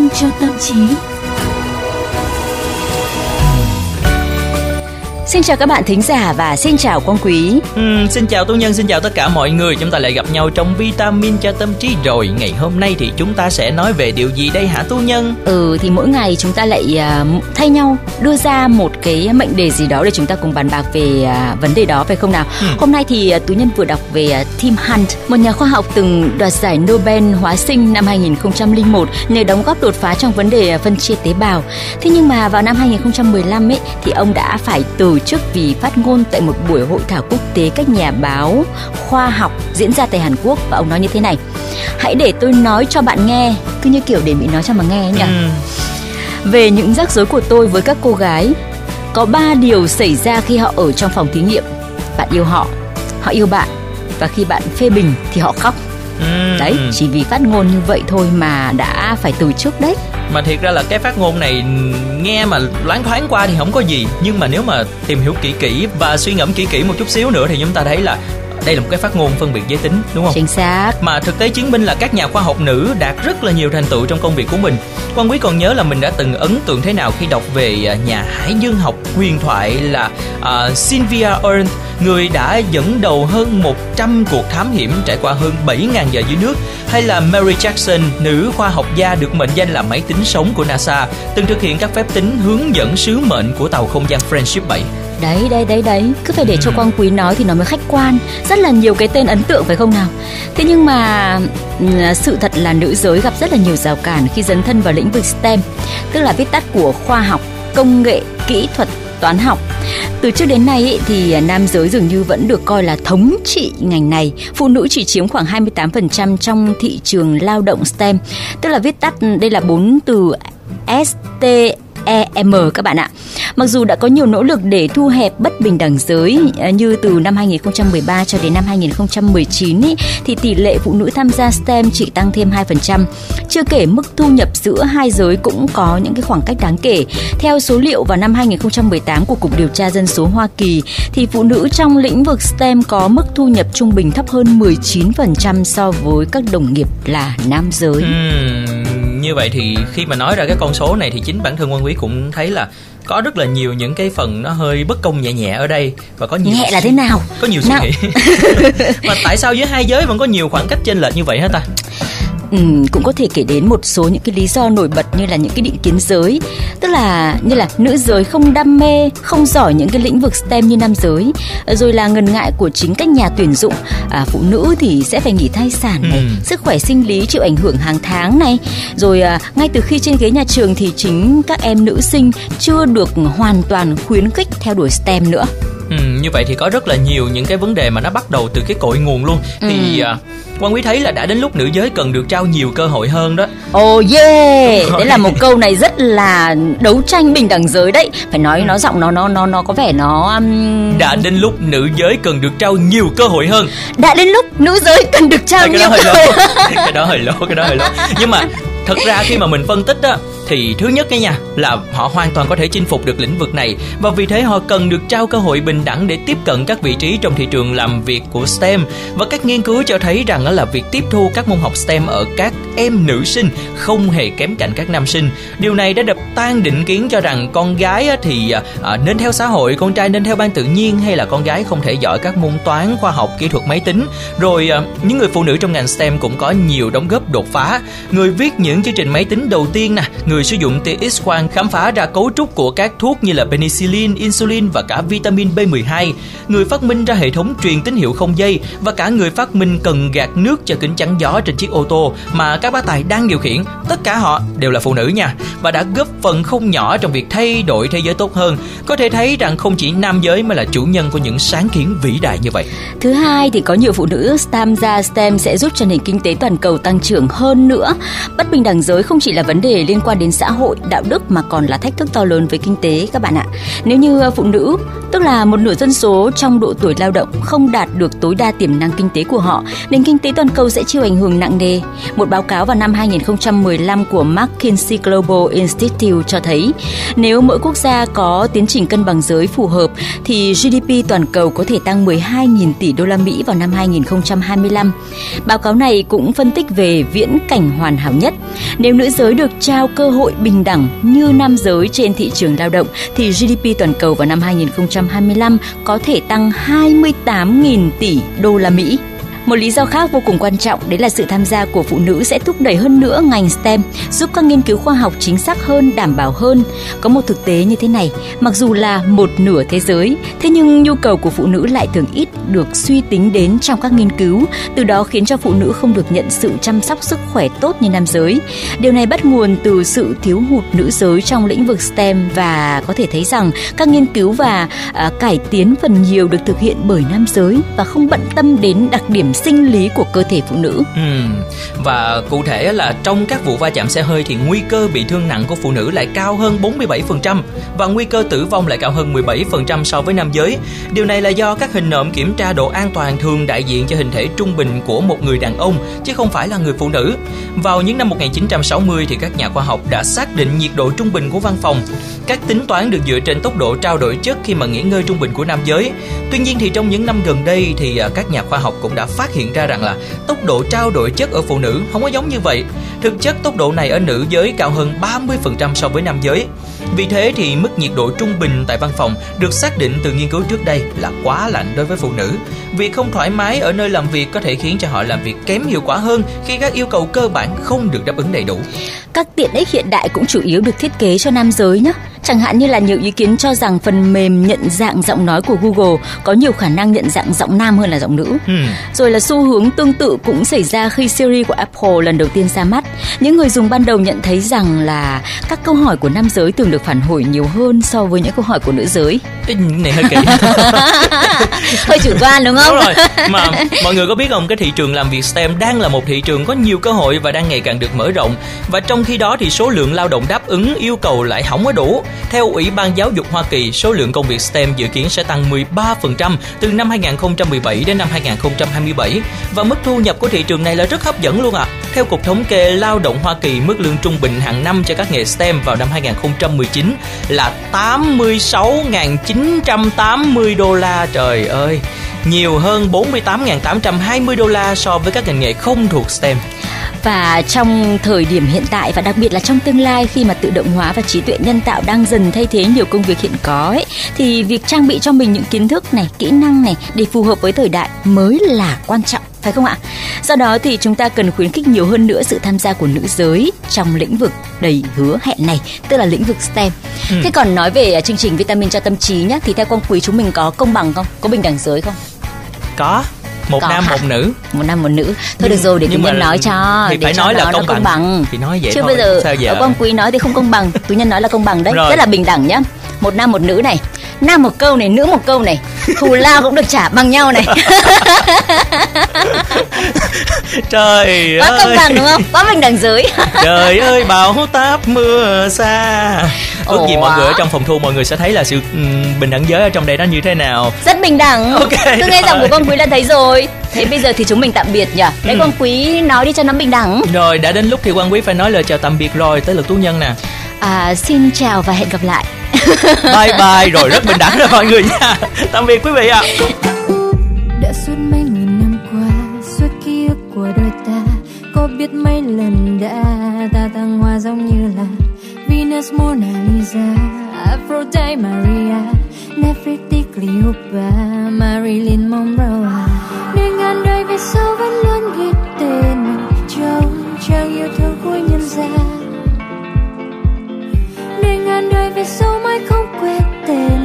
vitamin cho tâm trí. Xin chào các bạn thính giả và xin chào Quang Quý. Uhm, xin chào Tú Nhân, xin chào tất cả mọi người. Chúng ta lại gặp nhau trong Vitamin cho tâm trí rồi. Ngày hôm nay thì chúng ta sẽ nói về điều gì đây hả Tú Nhân? Ừ thì mỗi ngày chúng ta lại uh, thay nhau đưa ra một cái mệnh đề gì đó để chúng ta cùng bàn bạc về uh, vấn đề đó phải không nào? Ừ. Hôm nay thì uh, Tú Nhân vừa đọc về uh, Tim Hunt, một nhà khoa học từng đoạt giải Nobel hóa sinh năm 2001 nhờ đóng góp đột phá trong vấn đề phân chia tế bào. Thế nhưng mà vào năm 2015 ấy thì ông đã phải từ chức vì phát ngôn tại một buổi hội thảo quốc tế các nhà báo khoa học diễn ra tại Hàn Quốc và ông nói như thế này. Hãy để tôi nói cho bạn nghe cứ như kiểu để mỹ nói cho mà nghe nhỉ? Ừ. về những rắc rối của tôi với các cô gái có ba điều xảy ra khi họ ở trong phòng thí nghiệm. Bạn yêu họ họ yêu bạn và khi bạn phê bình thì họ khóc ừ. đấy chỉ vì phát ngôn như vậy thôi mà đã phải từ chức đấy. Mà thiệt ra là cái phát ngôn này nghe mà loáng thoáng qua thì không có gì. Nhưng mà nếu mà tìm hiểu kỹ kỹ và suy ngẫm kỹ kỹ một chút xíu nữa thì chúng ta thấy là đây là một cái phát ngôn phân biệt giới tính đúng không? Chính xác. Mà thực tế chứng minh là các nhà khoa học nữ đạt rất là nhiều thành tựu trong công việc của mình. Quan quý còn nhớ là mình đã từng ấn tượng thế nào khi đọc về à, nhà hải dương học huyền thoại là uh, Sylvia Earth người đã dẫn đầu hơn 100 cuộc thám hiểm trải qua hơn 7.000 giờ dưới nước hay là Mary Jackson, nữ khoa học gia được mệnh danh là máy tính sống của NASA, từng thực hiện các phép tính hướng dẫn sứ mệnh của tàu không gian Friendship 7 đấy đấy đấy đấy. Cứ phải để cho quang quý nói thì nó mới khách quan. Rất là nhiều cái tên ấn tượng phải không nào? Thế nhưng mà ừ, sự thật là nữ giới gặp rất là nhiều rào cản khi dấn thân vào lĩnh vực STEM tức là viết tắt của khoa học công nghệ kỹ thuật toán học từ trước đến nay thì à, nam giới dường như vẫn được coi là thống trị ngành này. Phụ nữ chỉ chiếm khoảng 28% trong thị trường lao động STEM. Tức là viết tắt ừ, đây là bốn từ STEM các bạn ạ. Mặc dù đã có nhiều nỗ lực để thu hẹp bất bình đẳng giới à, như từ năm 2013 cho đến năm 2019 ý, thì tỷ lệ phụ nữ tham gia STEM chỉ tăng thêm 2%. Chưa kể mức thu nhập giữa hai giới cũng có những cái khoảng cách đáng kể. Theo số liệu vào năm 2018 của Cục Điều tra Dân số Hoa Kỳ thì phụ nữ trong lĩnh vực STEM có mức thu nhập trung bình thấp hơn 19% so với các đồng nghiệp là nam giới. Ừ, như vậy thì khi mà nói ra cái con số này thì chính bản thân Quân Quý cũng thấy là có rất là nhiều những cái phần nó hơi bất công nhẹ nhẹ ở đây và có nhiều nhẹ là thế nào? có nhiều suy nghĩ. Mà tại sao giữa hai giới vẫn có nhiều khoảng cách chênh lệch như vậy hả ta Ừ, cũng có thể kể đến một số những cái lý do nổi bật như là những cái định kiến giới tức là như là nữ giới không đam mê không giỏi những cái lĩnh vực STEM như nam giới rồi là ngần ngại của chính các nhà tuyển dụng. À, phụ nữ thì sẽ phải nghỉ thai sản này ừ. sức khỏe sinh lý chịu ảnh hưởng hàng tháng này. Rồi à, ngay từ khi trên ghế nhà trường thì chính các em nữ sinh chưa được hoàn toàn khuyến khích theo đuổi STEM nữa như vậy thì có rất là nhiều những cái vấn đề mà nó bắt đầu từ cái cội nguồn luôn. Ừ. thì uh, quan quý thấy là đã đến lúc nữ giới cần được trao nhiều cơ hội hơn đó. Oh yeah! Đấy là một câu này rất là đấu tranh bình đẳng giới đấy. Phải nói nó giọng nó nó nó nó có vẻ nó um... đã đến lúc nữ giới cần được trao nhiều cơ hội hơn. Đã đến lúc nữ giới cần được trao nhiều cơ hội cái đó hơi lố cái đó hơi lố. Nhưng mà thật ra khi mà mình phân tích á thì thứ nhất cái nha là họ hoàn toàn có thể chinh phục được lĩnh vực này và vì thế họ cần được trao cơ hội bình đẳng để tiếp cận các vị trí trong thị trường làm việc của STEM và các nghiên cứu cho thấy rằng là việc tiếp thu các môn học STEM ở các em nữ sinh không hề kém cạnh các nam sinh. Điều này đã đập tan định kiến cho rằng con gái thì à, à, nên theo xã hội, con trai nên theo ban tự nhiên hay là con gái không thể giỏi các môn toán, khoa học, kỹ thuật máy tính. Rồi à, những người phụ nữ trong ngành STEM cũng có nhiều đóng góp đột phá. Người viết những chương trình máy tính đầu tiên nè, người người sử dụng tia X quang khám phá ra cấu trúc của các thuốc như là penicillin, insulin và cả vitamin B12, người phát minh ra hệ thống truyền tín hiệu không dây và cả người phát minh cần gạt nước cho kính chắn gió trên chiếc ô tô mà các bác tài đang điều khiển. Tất cả họ đều là phụ nữ nha và đã góp phần không nhỏ trong việc thay đổi thế giới tốt hơn. Có thể thấy rằng không chỉ nam giới mới là chủ nhân của những sáng kiến vĩ đại như vậy. Thứ hai thì có nhiều phụ nữ tham gia STEM sẽ giúp cho nền kinh tế toàn cầu tăng trưởng hơn nữa. Bất bình đẳng giới không chỉ là vấn đề liên quan đến xã hội, đạo đức mà còn là thách thức to lớn với kinh tế các bạn ạ. Nếu như ờ, phụ nữ, tức là một nửa dân số trong độ tuổi lao động không đạt được tối đa tiềm năng kinh tế của họ, nền kinh tế toàn cầu sẽ chịu ảnh hưởng nặng nề. Một báo cáo vào năm 2015 của McKinsey Global Institute cho thấy, nếu mỗi quốc gia có tiến trình cân bằng giới phù hợp thì GDP toàn cầu có thể tăng 12.000 tỷ đô la Mỹ vào năm 2025. Báo cáo này cũng phân tích về viễn cảnh hoàn hảo nhất nếu nữ giới được trao cơ hội bình đẳng như nam giới trên thị trường lao động, thì GDP toàn cầu vào năm 2025 có thể tăng 28.000 tỷ đô la Mỹ. Một lý do khác vô cùng quan trọng đấy là sự tham gia của phụ nữ sẽ thúc đẩy hơn nữa ngành STEM, giúp các nghiên cứu khoa học chính xác hơn, đảm bảo hơn. Có một thực tế như thế này, mặc dù là một nửa thế giới, thế nhưng nhu cầu của phụ nữ lại thường ít được suy tính đến trong các nghiên cứu, từ đó khiến cho phụ nữ không được nhận sự chăm sóc sức khỏe tốt như nam giới. Điều này bắt nguồn từ sự thiếu hụt nữ giới trong lĩnh vực STEM và có thể thấy rằng các nghiên cứu và à, cải tiến phần nhiều được thực hiện bởi nam giới và không bận tâm đến đặc điểm sinh lý của cơ thể phụ nữ. Ừ. Và cụ thể là trong các vụ va chạm xe hơi thì nguy cơ bị thương nặng của phụ nữ lại cao hơn 47% và nguy cơ tử vong lại cao hơn 17% so với nam giới. Điều này là do các hình nộm kiểm tra độ an toàn thường đại diện cho hình thể trung bình của một người đàn ông, chứ không phải là người phụ nữ. Vào những năm 1960 thì các nhà khoa học đã xác định nhiệt độ trung bình của văn phòng. Các tính toán được dựa trên tốc độ trao đổi chất khi mà nghỉ ngơi trung bình của nam giới. Tuy nhiên thì trong những năm gần đây thì à, các nhà khoa học cũng đã phát phát hiện ra rằng là tốc độ trao đổi chất ở phụ nữ không có giống như vậy. Thực chất tốc độ này ở nữ giới cao hơn 30% so với nam giới. Vì thế thì mức nhiệt độ trung bình tại văn phòng được xác định từ nghiên cứu trước đây là quá lạnh đối với phụ nữ. Việc không thoải mái ở nơi làm việc có thể khiến cho họ làm việc kém hiệu quả hơn khi các yêu cầu cơ bản không được đáp ứng đầy đủ. Các tiện ích hiện đại cũng chủ yếu được thiết kế cho nam giới nhé. Chẳng hạn như là nhiều ý kiến cho rằng phần mềm nhận dạng giọng nói của Google có nhiều khả năng nhận dạng giọng nam hơn là giọng nữ. Hmm. Rồi là xu hướng tương tự cũng xảy ra khi Siri của Apple lần đầu tiên ra mắt. Những người dùng ban đầu nhận thấy rằng là các câu hỏi của nam giới thường được phản hồi nhiều hơn so với những câu hỏi của nữ giới. Cái này hơi kỳ. hơi chủ quan đúng không? Đúng rồi. Mà mọi người có biết không, cái thị trường làm việc STEM đang là một thị trường có nhiều cơ hội và đang ngày càng được mở rộng. Và trong khi đó thì số lượng lao động đáp ứng yêu cầu lại không có đủ. Theo Ủy ban Giáo dục Hoa Kỳ, số lượng công việc STEM dự kiến sẽ tăng 13% từ năm 2017 đến năm 2027 và mức thu nhập của thị trường này là rất hấp dẫn luôn ạ. À. Theo Cục Thống kê Lao động Hoa Kỳ, mức lương trung bình hàng năm cho các nghề STEM vào năm 2019 là 86.980 đô la trời ơi nhiều hơn 48.820 đô la so với các ngành nghề không thuộc STEM và trong thời điểm hiện tại và đặc biệt là trong tương lai khi mà tự động hóa và trí tuệ nhân tạo đang dần thay thế nhiều công việc hiện có ấy thì việc trang bị cho mình những kiến thức này kỹ năng này để phù hợp với thời đại mới là quan trọng phải không ạ? Do đó thì chúng ta cần khuyến khích nhiều hơn nữa sự tham gia của nữ giới trong lĩnh vực đầy hứa hẹn này, tức là lĩnh vực STEM. Ừ. Thế còn nói về chương trình vitamin cho tâm trí nhé, thì theo quang quý chúng mình có công bằng không? Có bình đẳng giới không? Có một nam hả? một nữ. Một nam một nữ. Thôi nhưng, được rồi để tú nhân nói cho thì để phải nói là công, công bằng. thì nói vậy chứ thôi. bây giờ Sao giờ? ở quang quý nói thì không công bằng tú nhân nói là công bằng đấy. Rất là bình đẳng nhá. Một nam một nữ này. Nam một câu này nữ một câu này. Thù lao cũng được trả bằng nhau này. Trời quá ơi. công bằng đúng không? Quá bình đẳng giới. Trời ơi bão táp mưa xa ước gì mọi người ở trong phòng thu mọi người sẽ thấy là sự um, bình đẳng giới ở trong đây nó như thế nào. Rất bình đẳng. Ok tôi nghe giọng của con quý đã thấy rồi. Thế bây giờ thì chúng mình tạm biệt nhỉ? Đấy ừ. con quý nói đi cho nó bình đẳng. Rồi đã đến lúc thì quan quý phải nói lời chào tạm biệt rồi. Tới lượt tú nhân nè. À, xin chào và hẹn gặp lại. Bye bye. Rồi rất bình đẳng rồi mọi người nha. Tạm biệt quý vị ạ. À. đã suốt mấy nghìn năm qua suốt ký ức của đôi ta có biết mấy lần đã ta thăng hoa giống như là Venus, Mona Lisa, Aphrodite, Maria, Nefertiti, Cleopatra, Marilyn Monroe. Nơi ngàn đời về sau vẫn luôn ghi tên mình trong trang yêu thương của nhân gian. Nơi ngàn đời về sau mãi không quên tên.